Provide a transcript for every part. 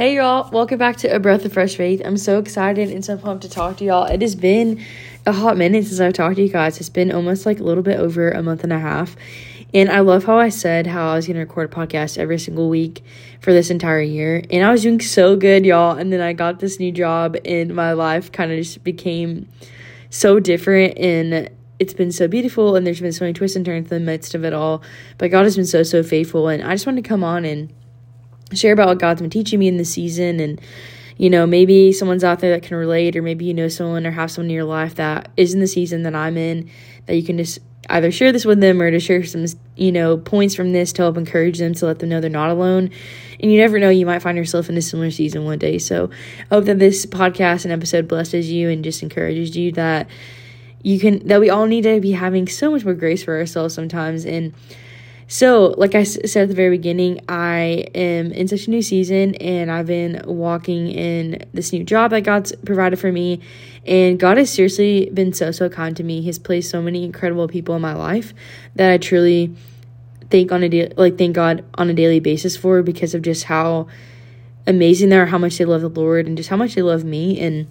Hey y'all, welcome back to A Breath of Fresh Faith. I'm so excited and so pumped to talk to y'all. It has been a hot minute since I've talked to you guys. It's been almost like a little bit over a month and a half. And I love how I said how I was going to record a podcast every single week for this entire year. And I was doing so good, y'all. And then I got this new job, and my life kind of just became so different. And it's been so beautiful. And there's been so many twists and turns in the midst of it all. But God has been so, so faithful. And I just wanted to come on and share about what God's been teaching me in this season and you know, maybe someone's out there that can relate, or maybe you know someone or have someone in your life that is in the season that I'm in, that you can just either share this with them or to share some, you know, points from this to help encourage them to let them know they're not alone. And you never know, you might find yourself in a similar season one day. So I hope that this podcast and episode blesses you and just encourages you that you can, that we all need to be having so much more grace for ourselves sometimes. And so, like I said at the very beginning, I am in such a new season and I've been walking in this new job that God's provided for me. And God has seriously been so, so kind to me. He's placed so many incredible people in my life that I truly thank on a da- like thank God on a daily basis for because of just how amazing they are, how much they love the Lord, and just how much they love me. And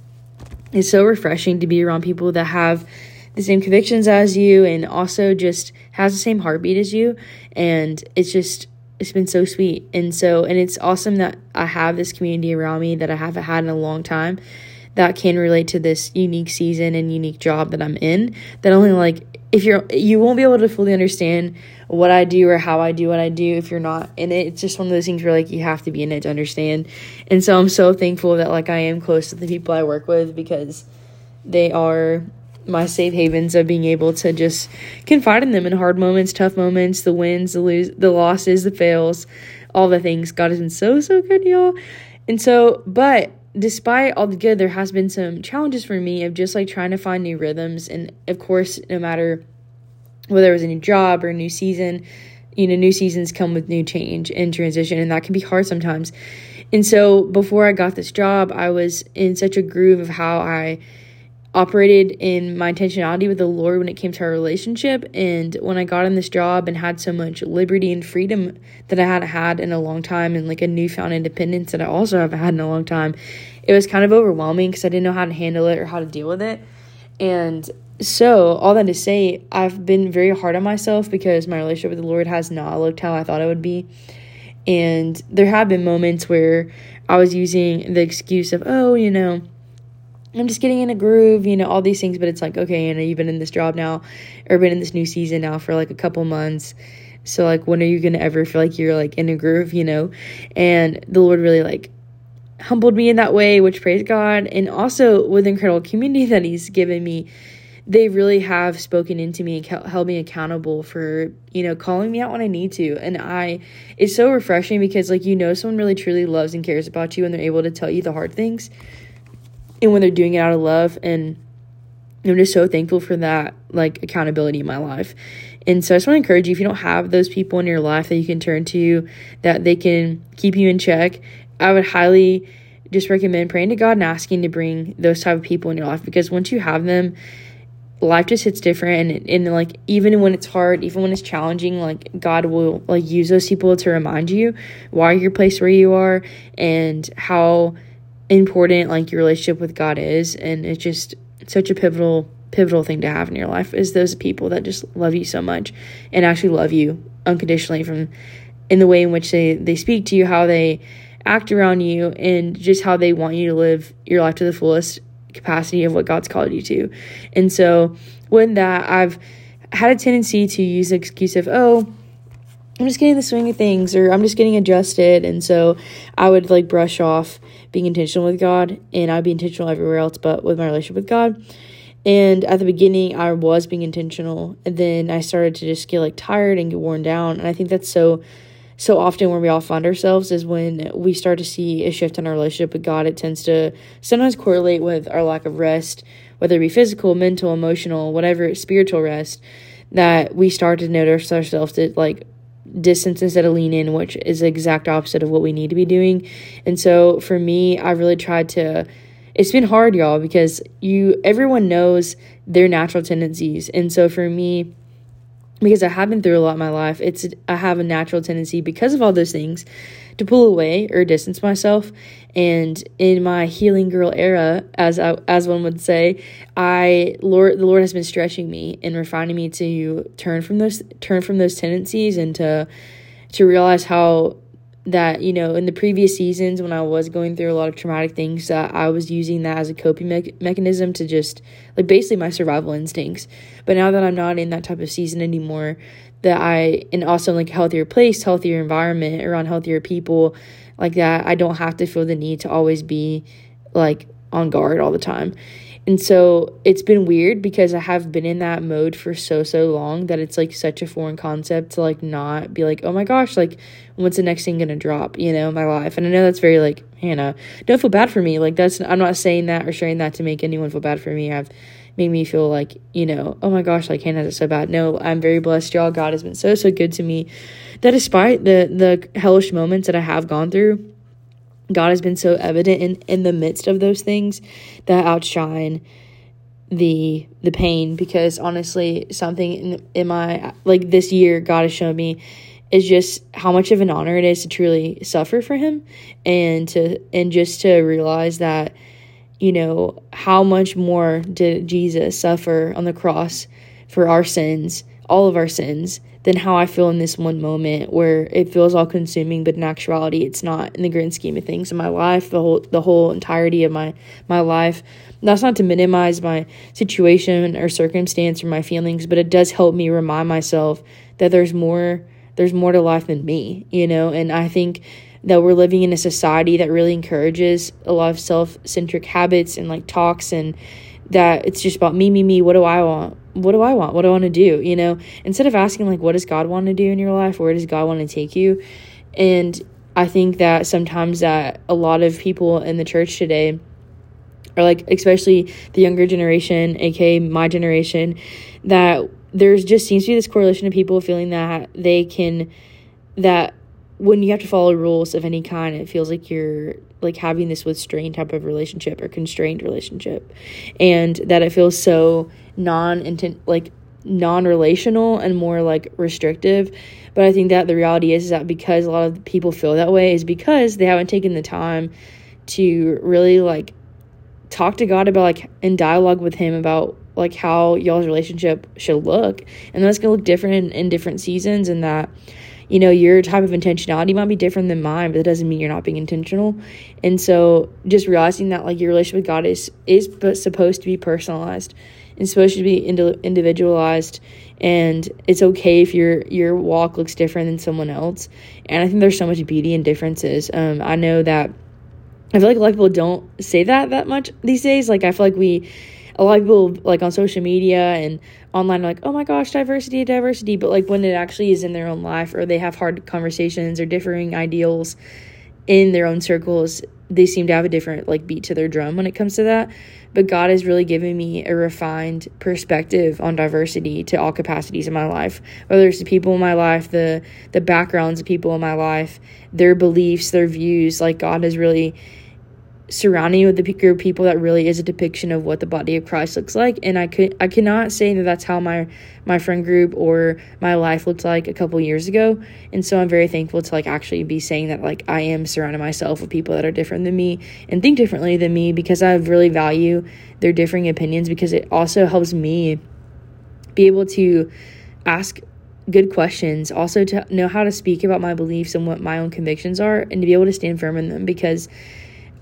it's so refreshing to be around people that have the same convictions as you and also just has the same heartbeat as you. And it's just it's been so sweet. And so and it's awesome that i have this community around me that i haven't had in a long time that can relate to this unique season and unique job that i'm in. That only like if you're you won't be able to fully understand what i do or how i do what i do if you're not in it. It's just one of those things where like you have to be in it to understand. And so i'm so thankful that like i am close to the people i work with because they are my safe havens of being able to just confide in them in hard moments, tough moments, the wins, the lose, the losses, the fails, all the things. God has been so so good, y'all. And so, but despite all the good, there has been some challenges for me of just like trying to find new rhythms. And of course, no matter whether it was a new job or a new season, you know, new seasons come with new change and transition, and that can be hard sometimes. And so, before I got this job, I was in such a groove of how I operated in my intentionality with the Lord when it came to our relationship. And when I got in this job and had so much liberty and freedom that I hadn't had in a long time, and like a newfound independence that I also haven't had in a long time, it was kind of overwhelming because I didn't know how to handle it or how to deal with it. And so, all that to say, I've been very hard on myself because my relationship with the Lord has not looked how I thought it would be. And there have been moments where I was using the excuse of, oh, you know, I'm just getting in a groove, you know, all these things, but it's like, okay, know, you've been in this job now or been in this new season now for like a couple months. So like when are you gonna ever feel like you're like in a groove, you know? And the Lord really like humbled me in that way, which praise God. And also with the incredible community that He's given me, they really have spoken into me and held me accountable for you know calling me out when i need to and i it's so refreshing because like you know someone really truly loves and cares about you and they're able to tell you the hard things and when they're doing it out of love and I'm just so thankful for that like accountability in my life. And so I just want to encourage you if you don't have those people in your life that you can turn to that they can keep you in check, I would highly just recommend praying to God and asking to bring those type of people in your life because once you have them, life just hits different and, and like even when it's hard even when it's challenging like god will like use those people to remind you why you're placed where you are and how important like your relationship with God is and it's just such a pivotal pivotal thing to have in your life is those people that just love you so much and actually love you unconditionally from in the way in which they they speak to you how they act around you and just how they want you to live your life to the fullest capacity of what God's called you to. And so with that I've had a tendency to use the excuse of oh I'm just getting the swing of things or I'm just getting adjusted. And so I would like brush off being intentional with God and I'd be intentional everywhere else but with my relationship with God. And at the beginning, I was being intentional. And then I started to just get like tired and get worn down. And I think that's so, so often where we all find ourselves is when we start to see a shift in our relationship with God. It tends to sometimes correlate with our lack of rest, whether it be physical, mental, emotional, whatever, spiritual rest, that we start to notice ourselves to like distance instead of lean in, which is the exact opposite of what we need to be doing. And so for me, I really tried to it's been hard, y'all, because you everyone knows their natural tendencies. And so for me, because I have been through a lot in my life, it's I have a natural tendency because of all those things to pull away or distance myself. And in my healing girl era, as I, as one would say, I Lord the Lord has been stretching me and refining me to turn from those turn from those tendencies and to to realize how that you know in the previous seasons when i was going through a lot of traumatic things that i was using that as a coping me- mechanism to just like basically my survival instincts. But now that i'm not in that type of season anymore that i and also like healthier place healthier environment around healthier people like that i don't have to feel the need to always be like on guard all the time and so it's been weird because I have been in that mode for so, so long that it's like such a foreign concept to like not be like, oh my gosh, like what's the next thing gonna drop, you know, in my life. And I know that's very like, Hannah, don't feel bad for me. Like that's, I'm not saying that or sharing that to make anyone feel bad for me. I've made me feel like, you know, oh my gosh, like Hannah's so bad. No, I'm very blessed, y'all. God has been so, so good to me that despite the, the hellish moments that I have gone through, God has been so evident in, in the midst of those things that outshine the the pain because honestly something in, in my like this year God has shown me is just how much of an honor it is to truly suffer for him and to and just to realize that you know how much more did Jesus suffer on the cross for our sins all of our sins than how I feel in this one moment where it feels all consuming, but in actuality, it's not in the grand scheme of things in my life, the whole the whole entirety of my my life. That's not to minimize my situation or circumstance or my feelings, but it does help me remind myself that there's more there's more to life than me, you know. And I think that we're living in a society that really encourages a lot of self centric habits and like talks and that it's just about me, me, me. What do I want? What do I want? What do I want to do? You know, instead of asking, like, what does God want to do in your life? Where does God want to take you? And I think that sometimes that a lot of people in the church today, or like especially the younger generation, aka my generation, that there's just seems to be this correlation of people feeling that they can, that when you have to follow rules of any kind, it feels like you're like having this strained type of relationship or constrained relationship, and that it feels so non intent like non relational and more like restrictive. But I think that the reality is, is that because a lot of people feel that way is because they haven't taken the time to really like talk to God about like in dialogue with Him about like how y'all's relationship should look, and that's gonna look different in, in different seasons, and that you know, your type of intentionality might be different than mine, but it doesn't mean you're not being intentional. And so just realizing that like your relationship with God is is supposed to be personalized and supposed to be individualized and it's okay if your your walk looks different than someone else. And I think there's so much beauty in differences. Um, I know that I feel like a lot of people don't say that that much these days. Like I feel like we a lot of people like on social media and online are like, oh my gosh, diversity, diversity. But like when it actually is in their own life or they have hard conversations or differing ideals in their own circles, they seem to have a different like beat to their drum when it comes to that. But God has really given me a refined perspective on diversity to all capacities in my life. Whether it's the people in my life, the the backgrounds of people in my life, their beliefs, their views, like God has really surrounding you with the group of people that really is a depiction of what the body of Christ looks like. And I could I cannot say that that's how my my friend group or my life looked like a couple years ago. And so I'm very thankful to like actually be saying that like I am surrounding myself with people that are different than me and think differently than me because I really value their differing opinions because it also helps me be able to ask good questions also to know how to speak about my beliefs and what my own convictions are and to be able to stand firm in them because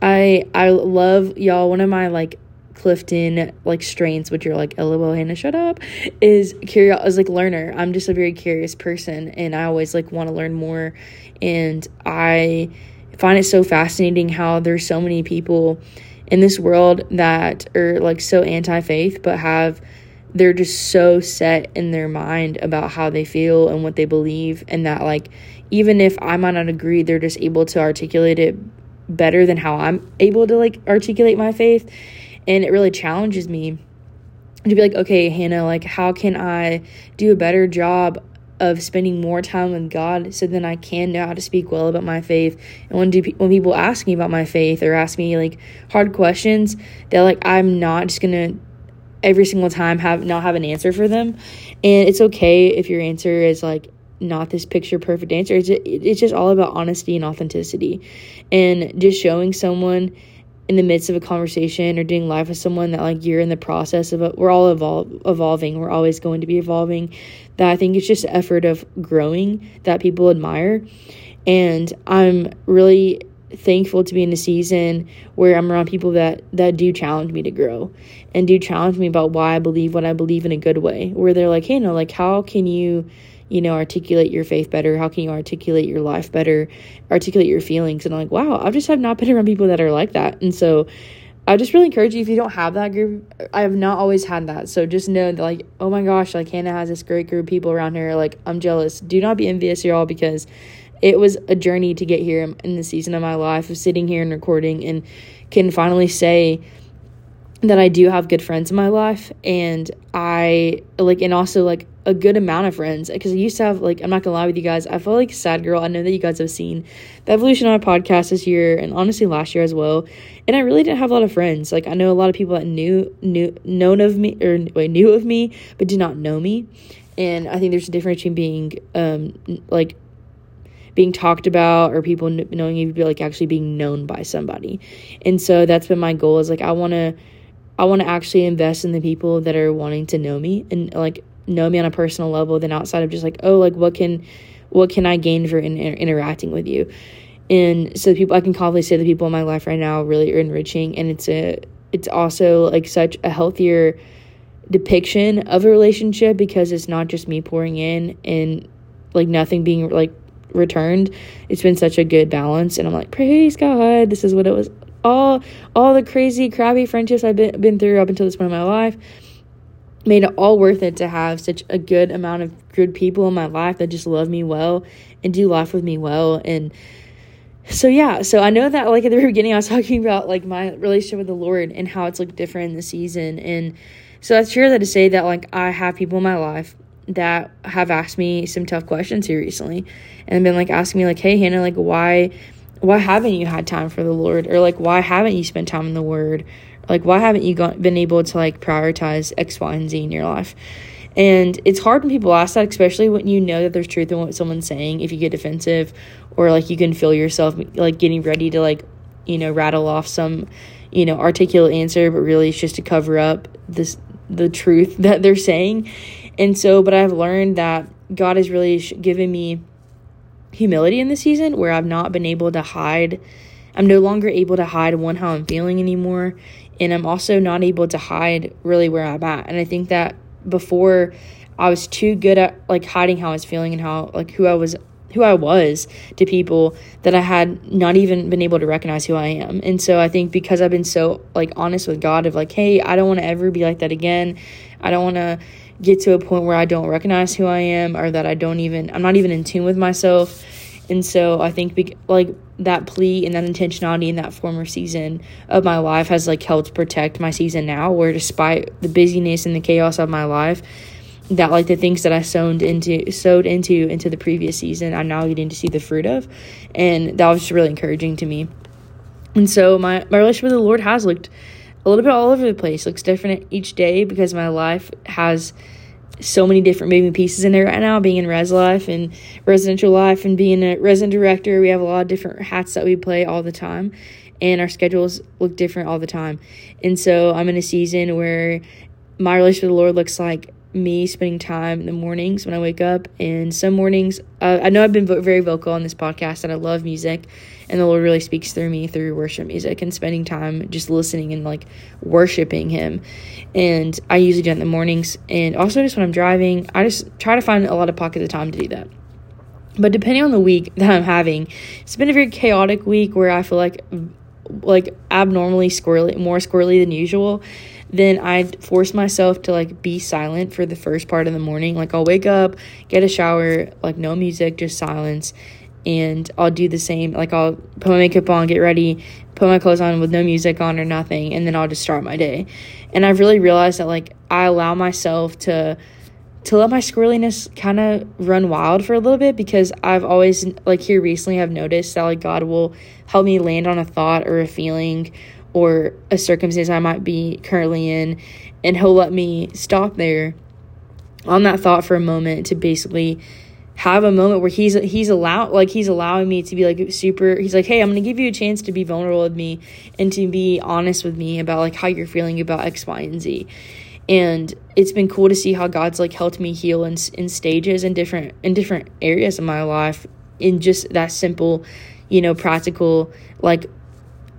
I I love y'all. One of my like Clifton like strengths, which you're like LOL Hannah, shut up, is curious is like learner. I'm just a very curious person and I always like want to learn more. And I find it so fascinating how there's so many people in this world that are like so anti-faith but have they're just so set in their mind about how they feel and what they believe and that like even if I might not agree, they're just able to articulate it better than how I'm able to like articulate my faith. And it really challenges me to be like, okay, Hannah, like, how can I do a better job of spending more time with God so then I can know how to speak well about my faith. And when do when people ask me about my faith or ask me like hard questions, they're like I'm not just going to every single time have not have an answer for them and it's okay if your answer is like not this picture perfect answer. It's, it's just all about honesty and authenticity. And just showing someone in the midst of a conversation or doing life with someone that like you're in the process of it. we're all evol- evolving. We're always going to be evolving. That i think it's just effort of growing that people admire. And i'm really thankful to be in a season where i'm around people that that do challenge me to grow and do challenge me about why i believe what i believe in a good way. Where they're like hey no like how can you you know, articulate your faith better? How can you articulate your life better? Articulate your feelings. And I'm like, wow, I just have not been around people that are like that. And so I just really encourage you if you don't have that group, I have not always had that. So just know that like, oh my gosh, like Hannah has this great group of people around here. Like I'm jealous. Do not be envious, y'all, because it was a journey to get here in the season of my life of sitting here and recording and can finally say that I do have good friends in my life and I like and also like a good amount of friends because I used to have like I'm not gonna lie with you guys I felt like sad girl. I know that you guys have seen the evolution on my podcast this year and honestly last year as well and I really didn't have a lot of friends. Like I know a lot of people that knew knew known of me or wait knew of me but did not know me and I think there's a difference between being um like being talked about or people knowing you be like actually being known by somebody and so that's been my goal is like I want to I want to actually invest in the people that are wanting to know me and like know me on a personal level than outside of just like oh like what can what can I gain for in, interacting with you? And so the people I can confidently say the people in my life right now really are enriching and it's a it's also like such a healthier depiction of a relationship because it's not just me pouring in and like nothing being like returned. It's been such a good balance and I'm like praise God this is what it was all all the crazy crappy friendships I've been been through up until this point in my life made it all worth it to have such a good amount of good people in my life that just love me well and do life with me well and so yeah so i know that like at the very beginning i was talking about like my relationship with the lord and how it's like different in the season and so that's true that to say that like i have people in my life that have asked me some tough questions here recently and been like asking me like hey hannah like why why haven't you had time for the Lord? Or like, why haven't you spent time in the Word? Like, why haven't you got, been able to like prioritize X, Y, and Z in your life? And it's hard when people ask that, especially when you know that there's truth in what someone's saying. If you get defensive, or like you can feel yourself like getting ready to like, you know, rattle off some, you know, articulate answer, but really it's just to cover up this the truth that they're saying. And so, but I've learned that God has really given me humility in the season where I've not been able to hide. I'm no longer able to hide one how I'm feeling anymore, and I'm also not able to hide really where I'm at. And I think that before I was too good at like hiding how I was feeling and how like who I was who I was to people that I had not even been able to recognize who I am. And so I think because I've been so like honest with God of like, hey, I don't want to ever be like that again. I don't want to get to a point where I don't recognize who I am or that I don't even I'm not even in tune with myself. And so I think like that plea and that intentionality in that former season of my life has like helped protect my season now where despite the busyness and the chaos of my life that like the things that I sowed into sowed into into the previous season I'm now getting to see the fruit of and that was just really encouraging to me. And so my my relationship with the Lord has looked a little bit all over the place. Looks different each day because my life has so many different moving pieces in there right now. Being in res life and residential life and being a resident director, we have a lot of different hats that we play all the time, and our schedules look different all the time. And so I'm in a season where my relationship with the Lord looks like me spending time in the mornings when I wake up. And some mornings, uh, I know I've been very vocal on this podcast that I love music, and the Lord really speaks through me through worship music and spending time just listening and like worshiping Him. And I usually do it in the mornings, and also just when I'm driving, I just try to find a lot of pockets of time to do that. But depending on the week that I'm having, it's been a very chaotic week where I feel like like abnormally squirrely, more squirrely than usual then I'd force myself to like be silent for the first part of the morning. Like I'll wake up, get a shower, like no music, just silence. And I'll do the same. Like I'll put my makeup on, get ready, put my clothes on with no music on or nothing, and then I'll just start my day. And I've really realized that like I allow myself to to let my squirreliness kind of run wild for a little bit because I've always like here recently I've noticed that like God will help me land on a thought or a feeling or a circumstance I might be currently in. And He'll let me stop there on that thought for a moment to basically have a moment where he's he's allowed like he's allowing me to be like super he's like hey i'm gonna give you a chance to be vulnerable with me and to be honest with me about like how you're feeling about x y and z and it's been cool to see how god's like helped me heal in, in stages and different in different areas of my life in just that simple you know practical like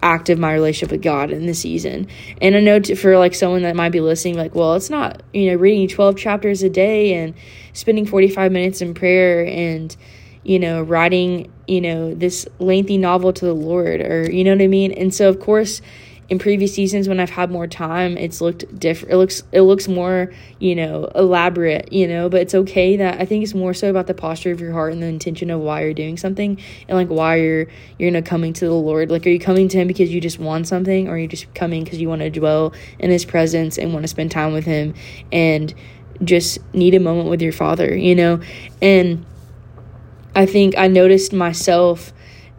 act of my relationship with God in the season. And I know to, for like someone that might be listening, like, well, it's not, you know, reading 12 chapters a day and spending 45 minutes in prayer and, you know, writing, you know, this lengthy novel to the Lord or, you know what I mean? And so, of course, in previous seasons when I've had more time, it's looked different. It looks it looks more, you know, elaborate, you know, but it's okay that I think it's more so about the posture of your heart and the intention of why you're doing something and like why you're you're know coming to the Lord. Like are you coming to him because you just want something or are you just coming because you want to dwell in his presence and want to spend time with him and just need a moment with your father, you know? And I think I noticed myself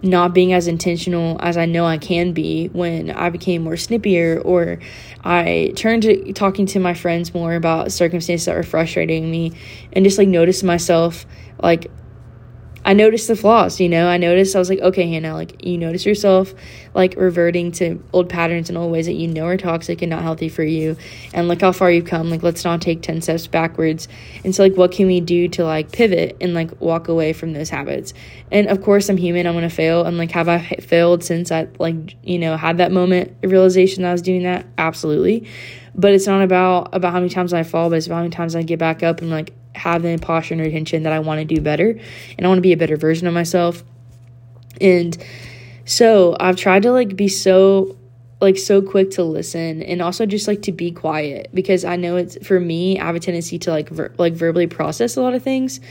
not being as intentional as I know I can be when I became more snippier or I turned to talking to my friends more about circumstances that were frustrating me and just like noticed myself like I noticed the flaws, you know. I noticed I was like, okay, Hannah, like you notice yourself like reverting to old patterns and old ways that you know are toxic and not healthy for you. And look how far you've come. Like let's not take 10 steps backwards. And so like what can we do to like pivot and like walk away from those habits? And of course I'm human, I'm gonna fail. And like have I failed since I like, you know, had that moment of realization that I was doing that? Absolutely. But it's not about about how many times I fall, but it's about how many times I get back up and like have the posture and attention that I want to do better and I want to be a better version of myself. And so I've tried to like be so like so quick to listen and also just like to be quiet because I know it's for me I have a tendency to like ver- like verbally process a lot of things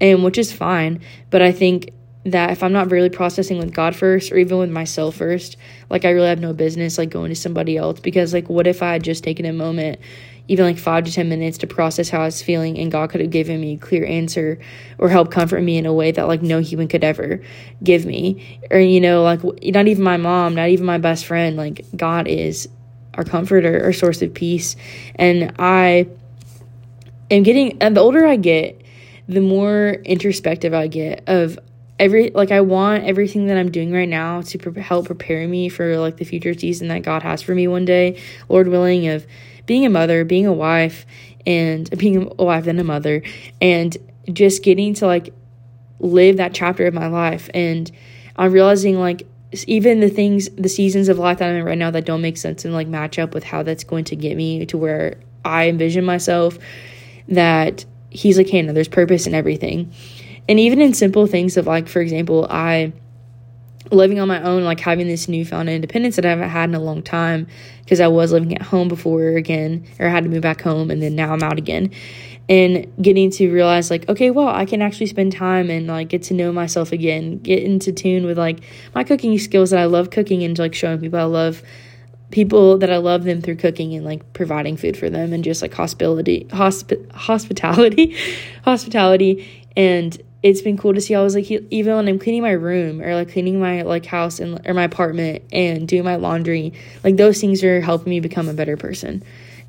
and which is fine but I think that if I'm not really processing with God first or even with myself first like I really have no business like going to somebody else because like what if I had just taken a moment even like five to 10 minutes to process how I was feeling, and God could have given me a clear answer or help comfort me in a way that like no human could ever give me. Or, you know, like not even my mom, not even my best friend, like God is our comforter, our source of peace. And I am getting, and the older I get, the more introspective I get of every like I want everything that I'm doing right now to pre- help prepare me for like the future season that God has for me one day, Lord willing of being a mother, being a wife, and being a wife and a mother, and just getting to like live that chapter of my life. And I'm realizing like even the things, the seasons of life that I'm in right now that don't make sense and like match up with how that's going to get me to where I envision myself, that he's like, hey, no, there's purpose in everything. And even in simple things of like, for example, I living on my own, like having this newfound independence that I haven't had in a long time because I was living at home before again, or I had to move back home, and then now I'm out again. And getting to realize, like, okay, well, I can actually spend time and like get to know myself again, get into tune with like my cooking skills that I love cooking and like showing people I love people that I love them through cooking and like providing food for them and just like hospitality, hospi- hospitality, hospitality, and it's been cool to see. I was like, even when I'm cleaning my room or like cleaning my like house and or my apartment and doing my laundry, like those things are helping me become a better person.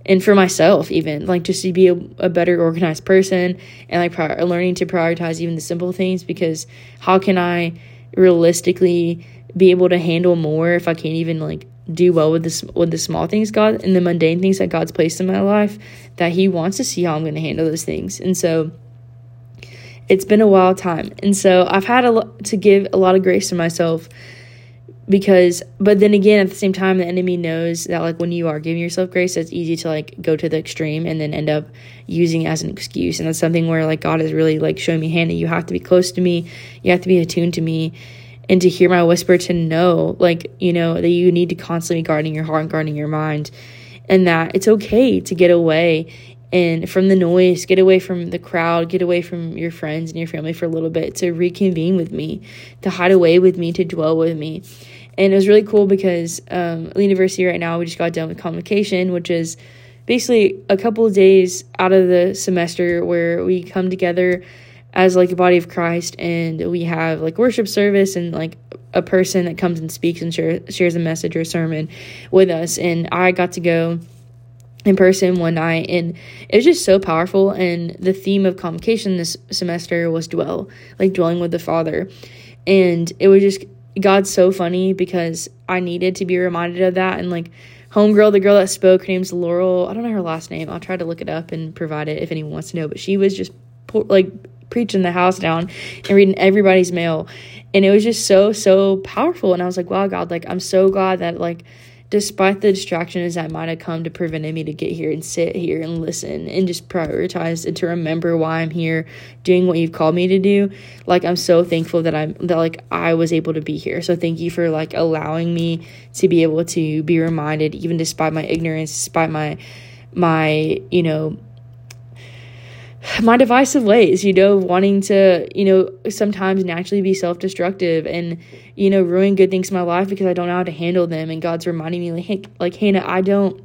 And for myself, even like just to be a, a better organized person and like learning to prioritize even the simple things because how can I realistically be able to handle more if I can't even like do well with this with the small things God and the mundane things that God's placed in my life that He wants to see how I'm going to handle those things. And so it's been a wild time. And so I've had a lot to give a lot of grace to myself because but then again at the same time the enemy knows that like when you are giving yourself grace it's easy to like go to the extreme and then end up using it as an excuse and that's something where like god is really like showing me hannah you have to be close to me you have to be attuned to me and to hear my whisper to know like you know that you need to constantly guarding your heart and guarding your mind and that it's okay to get away and from the noise, get away from the crowd, get away from your friends and your family for a little bit to reconvene with me, to hide away with me, to dwell with me. And it was really cool because um, at the university right now, we just got done with convocation, which is basically a couple of days out of the semester where we come together as like a body of Christ and we have like worship service and like a person that comes and speaks and share, shares a message or a sermon with us and I got to go in person one night and it was just so powerful and the theme of convocation this semester was dwell like dwelling with the father. And it was just god's so funny because i needed to be reminded of that and like homegirl the girl that spoke her name's laurel i don't know her last name i'll try to look it up and provide it if anyone wants to know but she was just like preaching the house down and reading everybody's mail and it was just so so powerful and i was like wow god like i'm so glad that like despite the distractions that might have come to prevent me to get here and sit here and listen and just prioritize and to remember why I'm here doing what you've called me to do like I'm so thankful that I'm that like I was able to be here. So thank you for like allowing me to be able to be reminded even despite my ignorance despite my my you know my divisive ways, you know, wanting to, you know, sometimes naturally be self destructive and, you know, ruin good things in my life because I don't know how to handle them. And God's reminding me, like, like Hannah, I don't,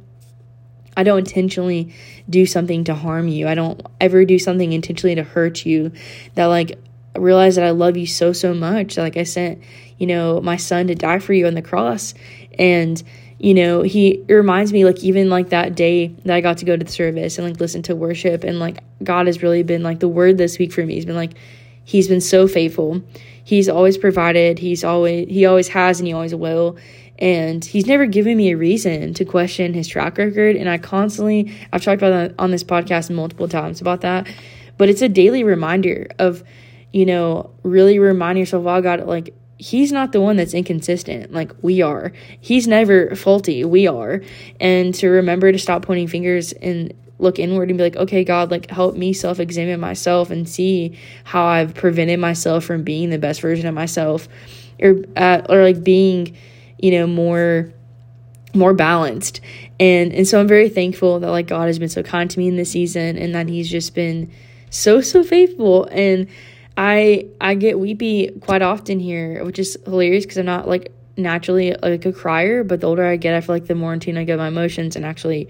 I don't intentionally do something to harm you. I don't ever do something intentionally to hurt you. That, like, realize that I love you so, so much. Like, I sent, you know, my son to die for you on the cross. And, you know, he reminds me like even like that day that I got to go to the service and like listen to worship and like God has really been like the word this week for me. He's been like he's been so faithful. He's always provided. He's always he always has and he always will. And he's never given me a reason to question his track record. And I constantly I've talked about that on this podcast multiple times about that. But it's a daily reminder of, you know, really reminding yourself, wow, God, like he's not the one that's inconsistent like we are. He's never faulty, we are. And to remember to stop pointing fingers and look inward and be like, okay, God, like help me self examine myself and see how I've prevented myself from being the best version of myself or, uh, or like being, you know, more more balanced and and so i'm very thankful that like god has been so kind to me in this season and that he's just been so so faithful and I I get weepy quite often here, which is hilarious because I'm not like naturally like a crier, but the older I get, I feel like the more in tune I get my emotions and actually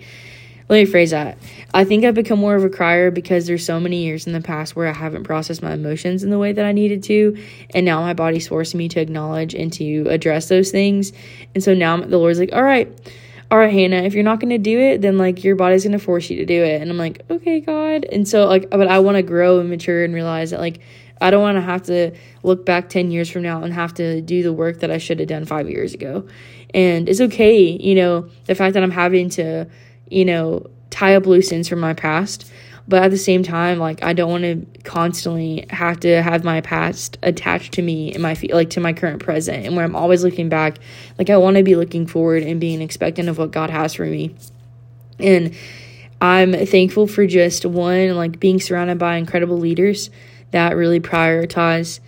let me phrase that. I think I've become more of a crier because there's so many years in the past where I haven't processed my emotions in the way that I needed to, and now my body's forcing me to acknowledge and to address those things. And so now the Lord's like, "All right, all right, Hannah, if you're not going to do it, then like your body's going to force you to do it." And I'm like, "Okay, God." And so like but I want to grow and mature and realize that like I don't want to have to look back 10 years from now and have to do the work that I should have done five years ago. And it's okay, you know, the fact that I'm having to, you know, tie up loose ends from my past. But at the same time, like I don't want to constantly have to have my past attached to me and my like to my current present, and where I'm always looking back. Like I want to be looking forward and being expectant of what God has for me. And I'm thankful for just one, like being surrounded by incredible leaders that really prioritize,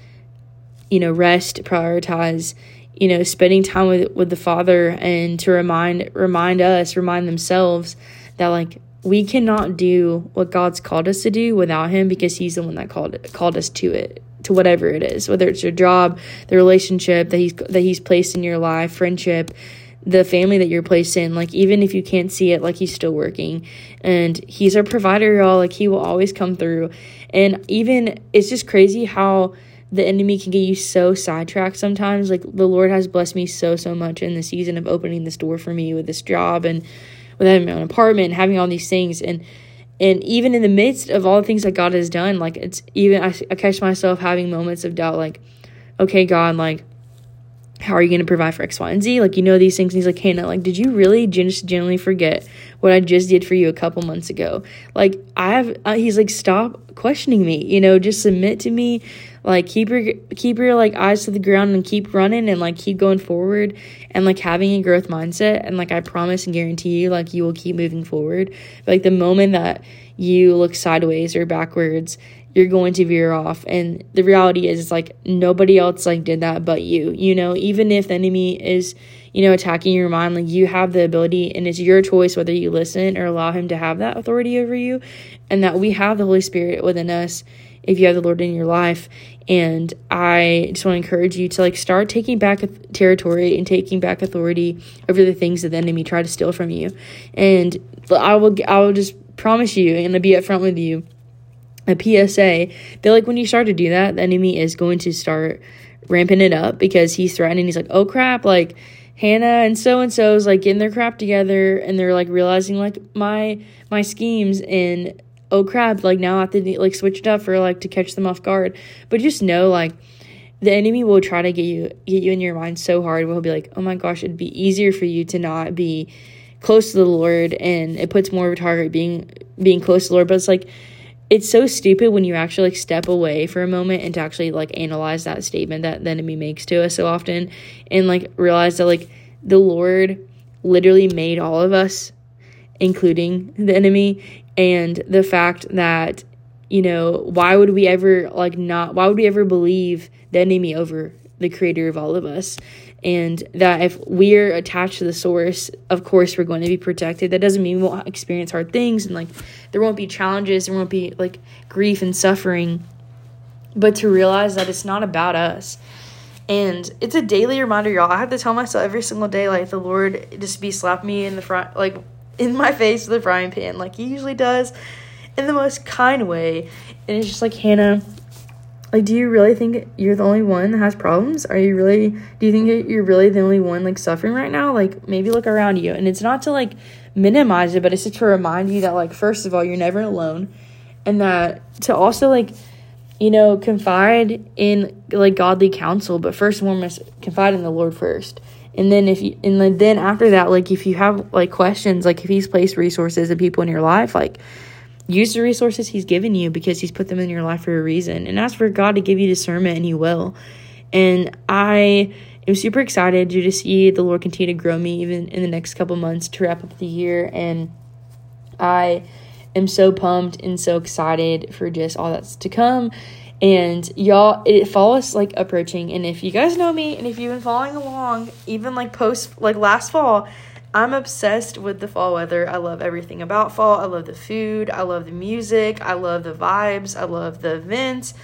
you know, rest, prioritize, you know, spending time with with the Father and to remind remind us, remind themselves that like we cannot do what God's called us to do without him because he's the one that called called us to it to whatever it is whether it's your job the relationship that he's that he's placed in your life friendship the family that you're placed in. Like even if you can't see it like he's still working and he's our provider y'all. Like he will always come through and even it's just crazy how the enemy can get you so sidetracked sometimes like the lord has blessed me so so much in the season of opening this door for me with this job and with having my own apartment and having all these things and and even in the midst of all the things that god has done like it's even i, I catch myself having moments of doubt like okay god like how are you going to provide for X, Y, and Z? Like, you know these things. And he's like, Hannah, like, did you really just genuinely forget what I just did for you a couple months ago? Like, I have, uh, he's like, stop questioning me, you know, just submit to me. Like, keep your, keep your, like, eyes to the ground and keep running and, like, keep going forward and, like, having a growth mindset. And, like, I promise and guarantee you, like, you will keep moving forward. But, like, the moment that you look sideways or backwards you're going to veer off and the reality is it's like nobody else like did that but you you know even if the enemy is you know attacking your mind like you have the ability and it's your choice whether you listen or allow him to have that authority over you and that we have the holy spirit within us if you have the lord in your life and i just want to encourage you to like start taking back territory and taking back authority over the things that the enemy tried to steal from you and i will i will just promise you and to be upfront with you a PSA that like when you start to do that, the enemy is going to start ramping it up because he's threatening. He's like, oh crap, like Hannah and so and so's like getting their crap together and they're like realizing like my my schemes and oh crap, like now I have to like switch it up for like to catch them off guard. But just know like the enemy will try to get you get you in your mind so hard where he'll be like, oh my gosh, it'd be easier for you to not be close to the Lord and it puts more of a target being being close to the Lord. But it's like it's so stupid when you actually like step away for a moment and to actually like analyze that statement that the enemy makes to us so often and like realize that like the Lord literally made all of us, including the enemy, and the fact that you know why would we ever like not why would we ever believe the enemy over the creator of all of us and that if we're attached to the source of course we're going to be protected. That doesn't mean we won't experience hard things and like there won't be challenges there won't be like grief and suffering. But to realize that it's not about us. And it's a daily reminder y'all. I have to tell myself every single day like the lord just be slapping me in the front like in my face with a frying pan like he usually does in the most kind way. And it's just like hannah like do you really think you're the only one that has problems? Are you really do you think you're really the only one like suffering right now? Like maybe look around you. And it's not to like minimize it but it's just to remind you that like first of all you're never alone. And that to also like you know confide in like godly counsel but first and foremost confide in the lord first. And then if you and then after that like if you have like questions like if he's placed resources and people in your life like use the resources he's given you because he's put them in your life for a reason and ask for god to give you discernment and he will. And i am super excited to see the lord continue to grow me even in the next couple months to wrap up the year. And i am so pumped and so excited for just all that's to come. And y'all it fall is like approaching. And if you guys know me and if you've been following along even like post like last fall I'm obsessed with the fall weather. I love everything about fall. I love the food. I love the music. I love the vibes. I love the events.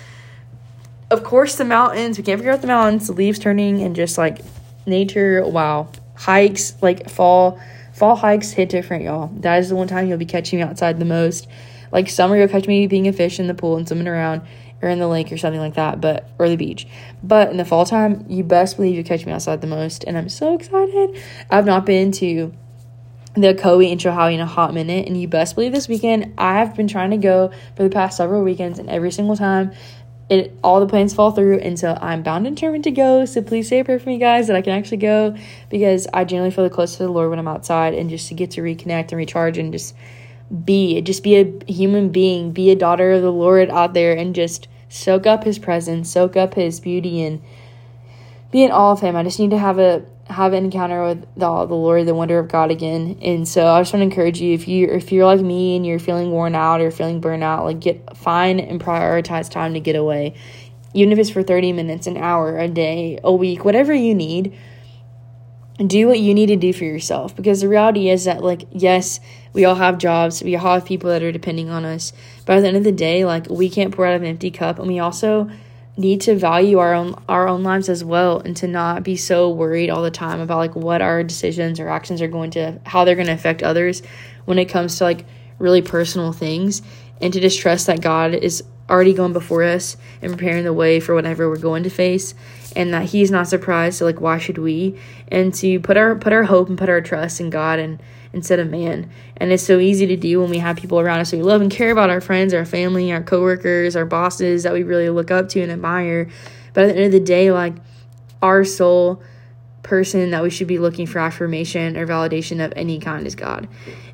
Of course, the mountains. We can't forget the mountains, the leaves turning, and just like nature. Wow. Hikes, like fall. Fall hikes hit different, y'all. That is the one time you'll be catching me outside the most. Like summer, you'll catch me being a fish in the pool and swimming around or in the lake or something like that, but or the beach. But in the fall time, you best believe you catch me outside the most, and I'm so excited. I've not been to the Ocoee and Chilhowee in a hot minute, and you best believe this weekend I have been trying to go for the past several weekends, and every single time it all the plans fall through and so i'm bound and determined to go so please say a prayer for me guys that i can actually go because i generally feel close to the lord when i'm outside and just to get to reconnect and recharge and just be just be a human being be a daughter of the lord out there and just soak up his presence soak up his beauty and be in awe of him. I just need to have a have an encounter with the, the lord the wonder of god again. And so i just want to encourage you if you if you're like me and you're feeling worn out or feeling burnout like get find and prioritize time to get away. Even if it's for 30 minutes an hour a day a week whatever you need do what you need to do for yourself. Because the reality is that like yes we all have jobs. We all have people that are depending on us. But at the end of the day like we can't pour out of an empty cup. And we also need to value our own our own lives as well and to not be so worried all the time about like what our decisions or actions are going to how they're going to affect others when it comes to like really personal things. And to just trust that God is already going before us and preparing the way for whatever we're going to face and that he's not surprised so like why should we? And to put our put our hope and put our trust in god and instead of man. And it's so easy to do when we have people around us we love and care about our friends our family our coworkers our bosses that we really look up to and admire. But at the end of the day like our soul person that we should be looking for affirmation or validation of any kind is god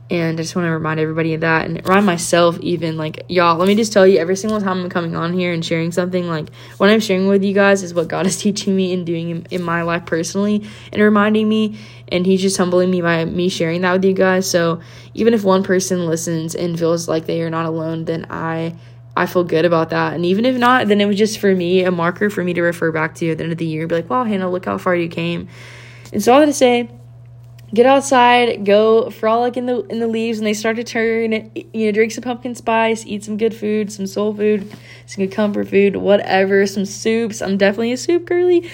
and I just want to remind everybody of that and remind myself, even like, y'all, let me just tell you every single time I'm coming on here and sharing something, like, what I'm sharing with you guys is what God is teaching me and doing in, in my life personally and reminding me. And He's just humbling me by me sharing that with you guys. So even if one person listens and feels like they are not alone, then I. I feel good about that. And even if not, then it was just for me a marker for me to refer back to at the end of the year and be like, wow, Hannah, look how far you came. And so all that to say, get outside, go frolic in the in the leaves, and they start to turn. You know, drink some pumpkin spice, eat some good food, some soul food, some good comfort food, whatever. Some soups. I'm definitely a soup girly,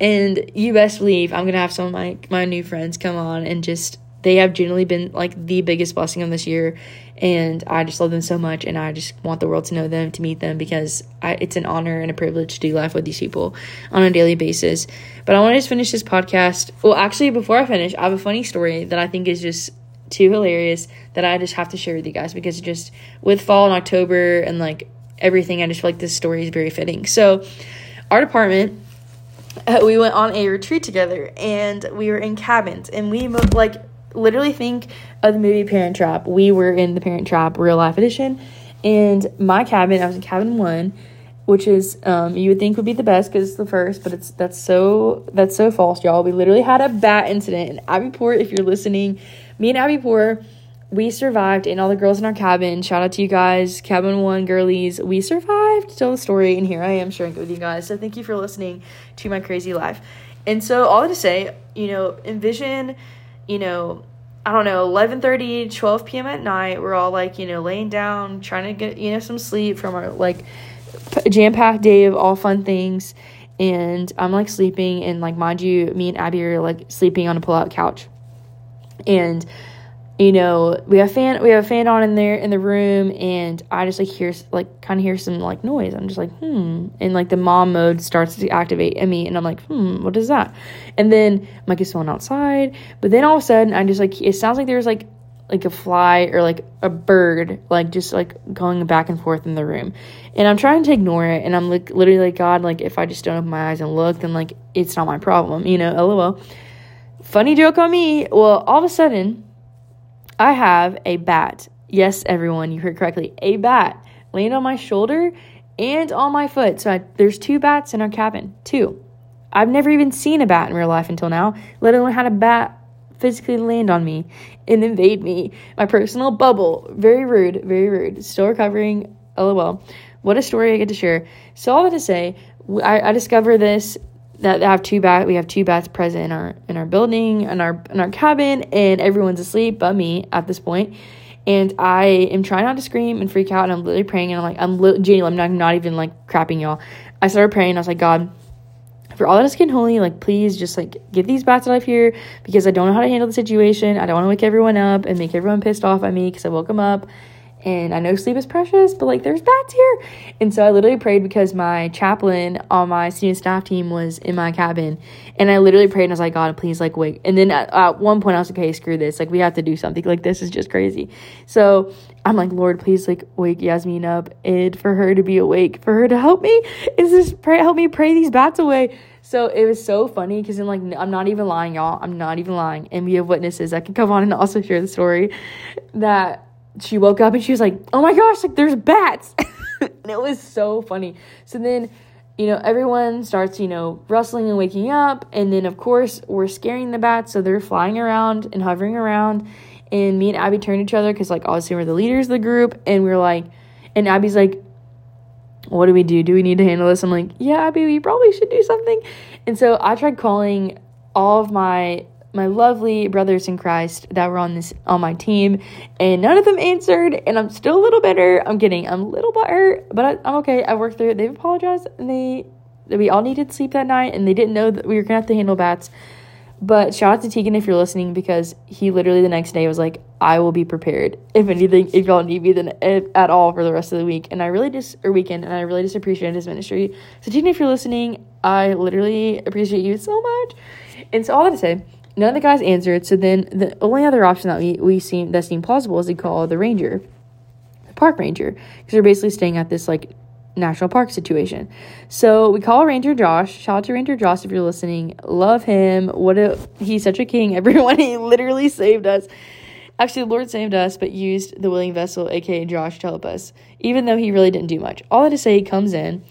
and you best believe I'm gonna have some of my my new friends come on and just they have generally been like the biggest blessing of this year and I just love them so much and I just want the world to know them to meet them because I, it's an honor and a privilege to do life with these people on a daily basis. But I want to just finish this podcast. Well actually before I finish I have a funny story that I think is just too hilarious that I just have to share with you guys because just with fall and October and like everything I just feel like this story is very fitting. So our department uh, we went on a retreat together and we were in cabins and we moved like literally think of the movie Parent Trap. We were in the Parent Trap real life edition, and my cabin, I was in cabin one, which is um, you would think would be the best because it's the first, but it's that's so that's so false, y'all. We literally had a bat incident in Abbeyport. If you're listening, me and Abbey Port. we survived, and all the girls in our cabin. Shout out to you guys, cabin one girlies. We survived. Tell the story, and here I am sharing it with you guys. So thank you for listening to my crazy life. And so all I to say, you know, envision you know, I don't know, 11:30, 12 p.m. at night, we're all like, you know, laying down, trying to get, you know, some sleep from our like jam-packed day of all fun things. And I'm like sleeping and like mind you, me and Abby are like sleeping on a pull-out couch. And you know, we have fan we have a fan on in there in the room and I just like hear like kind of hear some like noise. I'm just like, hmm. And like the mom mode starts to activate in me and I'm like, hmm, what is that? And then I'm like, it's someone outside. But then all of a sudden I just like it sounds like there's like like a fly or like a bird like just like going back and forth in the room and i'm trying to ignore it and i'm like literally like god like if i just don't open my eyes and look then like it's not my problem you know lol funny joke on me well all of a sudden I have a bat. Yes, everyone, you heard correctly. A bat laying on my shoulder and on my foot. So I, there's two bats in our cabin. Two. I've never even seen a bat in real life until now, let alone had a bat physically land on me and invade me. My personal bubble. Very rude, very rude. Still recovering. LOL. What a story I get to share. So all that to say, I, I discovered this that have two bat we have two bats present in our in our building in our in our cabin and everyone's asleep but me at this point. And I am trying not to scream and freak out and I'm literally praying and I'm like I'm li- genuinely I'm not, not even like crapping y'all. I started praying I was like God for all that is good holy like please just like get these bats out of here because I don't know how to handle the situation. I don't want to wake everyone up and make everyone pissed off at me because I woke them up and I know sleep is precious, but like there's bats here. And so I literally prayed because my chaplain on my student staff team was in my cabin. And I literally prayed and I was like, God, please like wake. And then at, at one point I was like, okay, screw this. Like we have to do something. Like this is just crazy. So I'm like, Lord, please like wake Yasmin up and for her to be awake, for her to help me. Is this pray help me pray these bats away. So it was so funny because I'm like, I'm not even lying, y'all. I'm not even lying. And we have witnesses that can come on and also share the story that she woke up and she was like, "Oh my gosh, like there's bats." and it was so funny. So then, you know, everyone starts, you know, rustling and waking up, and then of course, we're scaring the bats, so they're flying around and hovering around. And me and Abby turned to each other cuz like obviously we're the leaders of the group and we are like and Abby's like what do we do? Do we need to handle this? I'm like, yeah, Abby, we probably should do something. And so I tried calling all of my my lovely brothers in Christ that were on this on my team, and none of them answered, and I'm still a little bitter. I'm kidding. I'm a little butthurt, but I, am okay. I worked through it. They've apologized, and they we all needed sleep that night, and they didn't know that we were gonna have to handle bats. But shout out to Tegan if you're listening because he literally the next day was like, "I will be prepared if anything if y'all need me then if, at all for the rest of the week." And I really just or weekend, and I really just appreciate his ministry. So Tegan, if you're listening, I literally appreciate you so much. And so all that to say None of the guys answered, so then the only other option that we, we seem that seemed plausible is to call the ranger, the park ranger, because they're basically staying at this like national park situation. So we call Ranger Josh. Shout out to Ranger Josh if you're listening. Love him. What a he's such a king. Everyone he literally saved us. Actually, the Lord saved us, but used the willing vessel, aka Josh, to help us, even though he really didn't do much. All that to say, he comes in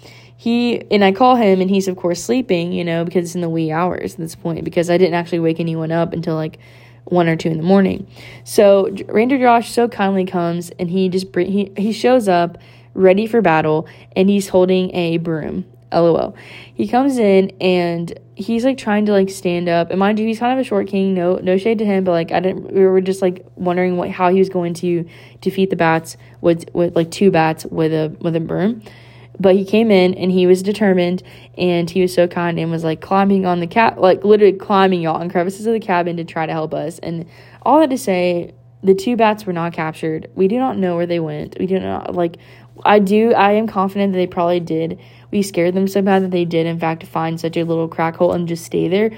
he and I call him and he's of course sleeping, you know, because it's in the wee hours at this point because I didn't actually wake anyone up until like one or two in the morning. So Ranger Josh so kindly comes and he just bring, he he shows up ready for battle and he's holding a broom. LOL. He comes in and he's like trying to like stand up. And mind you, he's kind of a short king. No no shade to him, but like I didn't we were just like wondering what how he was going to defeat the bats with with like two bats with a with a broom. But he came in and he was determined and he was so kind and was like climbing on the cat, like literally climbing y'all on crevices of the cabin to try to help us. And all that to say, the two bats were not captured. We do not know where they went. We do not like. I do. I am confident that they probably did. We scared them so bad that they did, in fact, find such a little crack hole and just stay there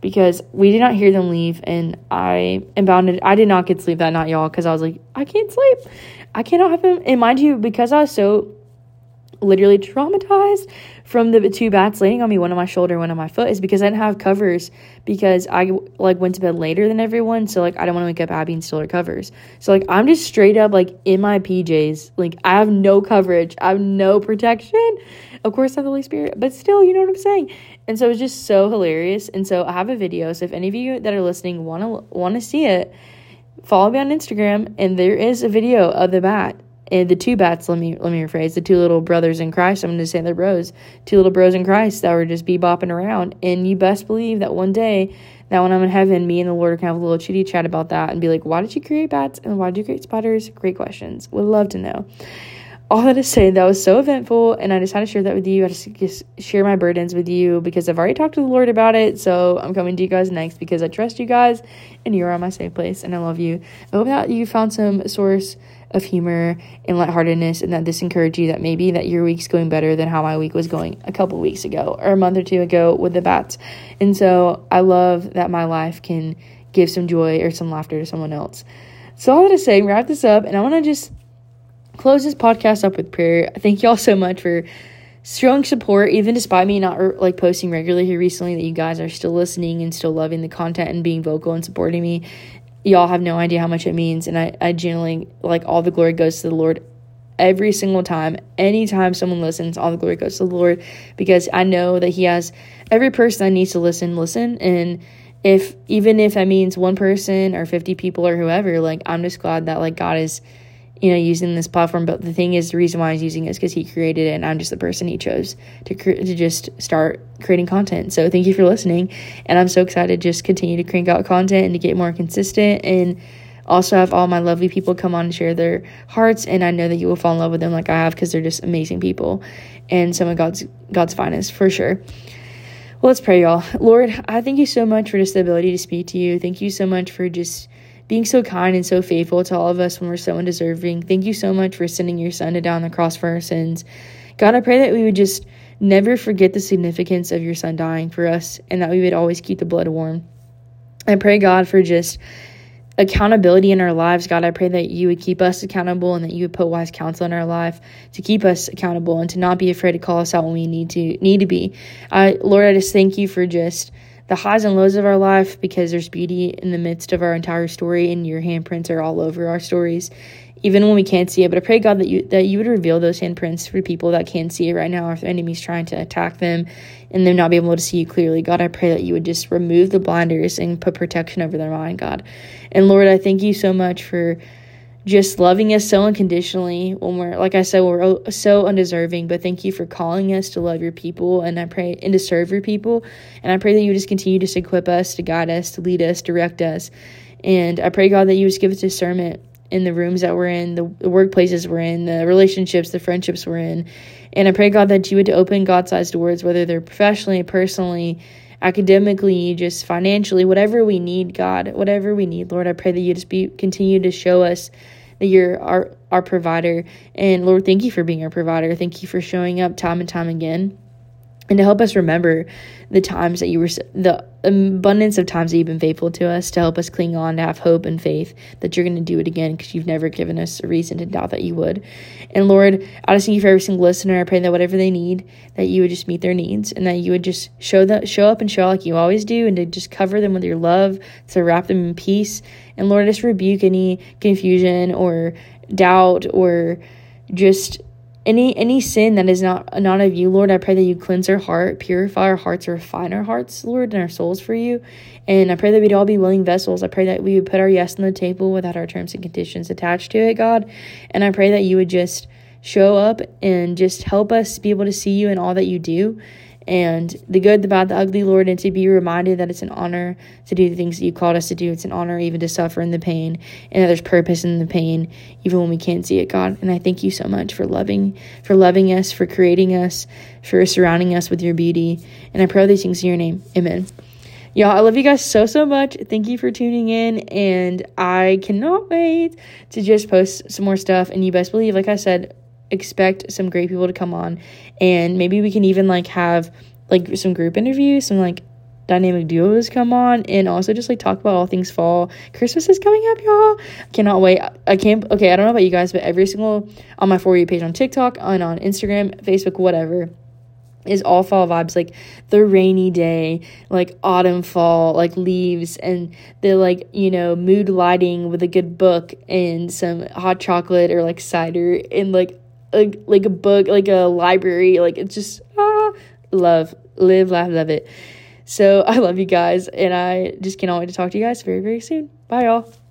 because we did not hear them leave. And I am bounded. I did not get sleep that night, y'all, because I was like, I can't sleep. I cannot have them. And mind you, because I was so literally traumatized from the two bats laying on me, one on my shoulder, one on my foot, is because I didn't have covers because I like went to bed later than everyone. So like I don't want to wake up Abby and steal her covers. So like I'm just straight up like in my PJs. Like I have no coverage. I have no protection. Of course I have the Holy Spirit, but still, you know what I'm saying? And so it's just so hilarious. And so I have a video. So if any of you that are listening wanna wanna see it, follow me on Instagram and there is a video of the bat and the two bats, let me let me rephrase, the two little brothers in Christ, I'm gonna say they're bros, two little bros in Christ that were just bebopping around. And you best believe that one day that when I'm in heaven, me and the Lord can have a little chitty chat about that and be like, why did you create bats and why did you create spiders? Great questions. Would love to know. All that to say, that was so eventful, and I just had to share that with you. I just, just share my burdens with you because I've already talked to the Lord about it. So I'm coming to you guys next because I trust you guys, and you're on my safe place, and I love you. I hope that you found some source of humor and lightheartedness and that this encouraged you that maybe that your week's going better than how my week was going a couple weeks ago or a month or two ago with the bats. And so I love that my life can give some joy or some laughter to someone else. So all that to say, wrap this up and I want to just close this podcast up with prayer. Thank you all so much for strong support even despite me not like posting regularly here recently that you guys are still listening and still loving the content and being vocal and supporting me y'all have no idea how much it means. And I, I genuinely, like, all the glory goes to the Lord every single time. Anytime someone listens, all the glory goes to the Lord because I know that He has every person that needs to listen, listen. And if, even if that means one person or 50 people or whoever, like, I'm just glad that, like, God is you know, using this platform. But the thing is, the reason why he's using it is because he created it, and I'm just the person he chose to cre- to just start creating content. So thank you for listening, and I'm so excited to just continue to crank out content and to get more consistent and also have all my lovely people come on and share their hearts and i know that you will fall in love with them like i have because they're just amazing people and some of god's god's finest for sure well let's pray y'all lord i thank you so much for just the ability to speak to you thank you so much for just being so kind and so faithful to all of us when we're so undeserving. Thank you so much for sending your son to die on the cross for our sins. God, I pray that we would just never forget the significance of your son dying for us and that we would always keep the blood warm. I pray, God, for just accountability in our lives. God, I pray that you would keep us accountable and that you would put wise counsel in our life to keep us accountable and to not be afraid to call us out when we need to need to be. I Lord, I just thank you for just the highs and lows of our life because there's beauty in the midst of our entire story and your handprints are all over our stories even when we can't see it. But i pray god that you that you would reveal those handprints for people that can't see it right now or if the enemy's trying to attack them and them not be able to see you clearly. God i pray that you would just remove the blinders and put protection over their mind god. And lord i thank you so much for just loving us so unconditionally when we're like I said we're so undeserving but thank you for calling us to love your people and I pray and to serve your people and I pray that you just continue to equip us to guide us to lead us direct us and I pray God that you just give us discernment in the rooms that we're in the, workplaces we're in the relationships the friendships we're in and I pray God that you would open God-sized doors whether they're professionally personally academically, just financially, whatever we need, God, whatever we need, Lord, I pray that you just be continue to show us that you're our our provider. And Lord, thank you for being our provider. Thank you for showing up time and time again and to help us remember the times that you were the abundance of times that you've been faithful to us to help us cling on to have hope and faith that you're going to do it again because you've never given us a reason to doubt that you would. And lord i just thank you for every single listener. I pray that whatever they need that you would just meet their needs and that you would just show that show up and show like you always do and to just cover them with your love to wrap them in peace. And lord just rebuke any confusion or doubt or just any any sin that is not not of you lord i pray that you cleanse our heart purify our hearts refine our hearts lord and our souls for you. And i pray that we'd all be willing vessels. I pray that we would put our yes on the table without our terms and conditions attached to it god. And i pray that you would just show up and just help us be able to see you in all that you do and the good, the bad, the ugly, Lord, and to be reminded that it's an honor to do the things that you called us to do. It's an honor even to suffer in the pain and that there's purpose in the pain, even when we can't see it, God. And I thank you so much for loving, for loving us, for creating us, for surrounding us with your beauty. And I pray these things in your name. Amen. Y'all, I love you guys so, so much. Thank you for tuning in. And I cannot wait to just post some more stuff. And you best believe, like I said, expect some great people to come on and maybe we can even like have like some group interviews some like dynamic duos come on and also just like talk about all things fall. Christmas is coming up y'all. Cannot wait. I can't okay i don't know about you guys but every single on my for you page on tiktok and on instagram facebook whatever is all fall vibes like the rainy day like autumn fall like leaves and the like you know mood lighting with a good book and some hot chocolate or like cider and like a, like a book, like a library. Like it's just ah, love, live, laugh, love it. So I love you guys, and I just cannot wait to talk to you guys very, very soon. Bye, y'all.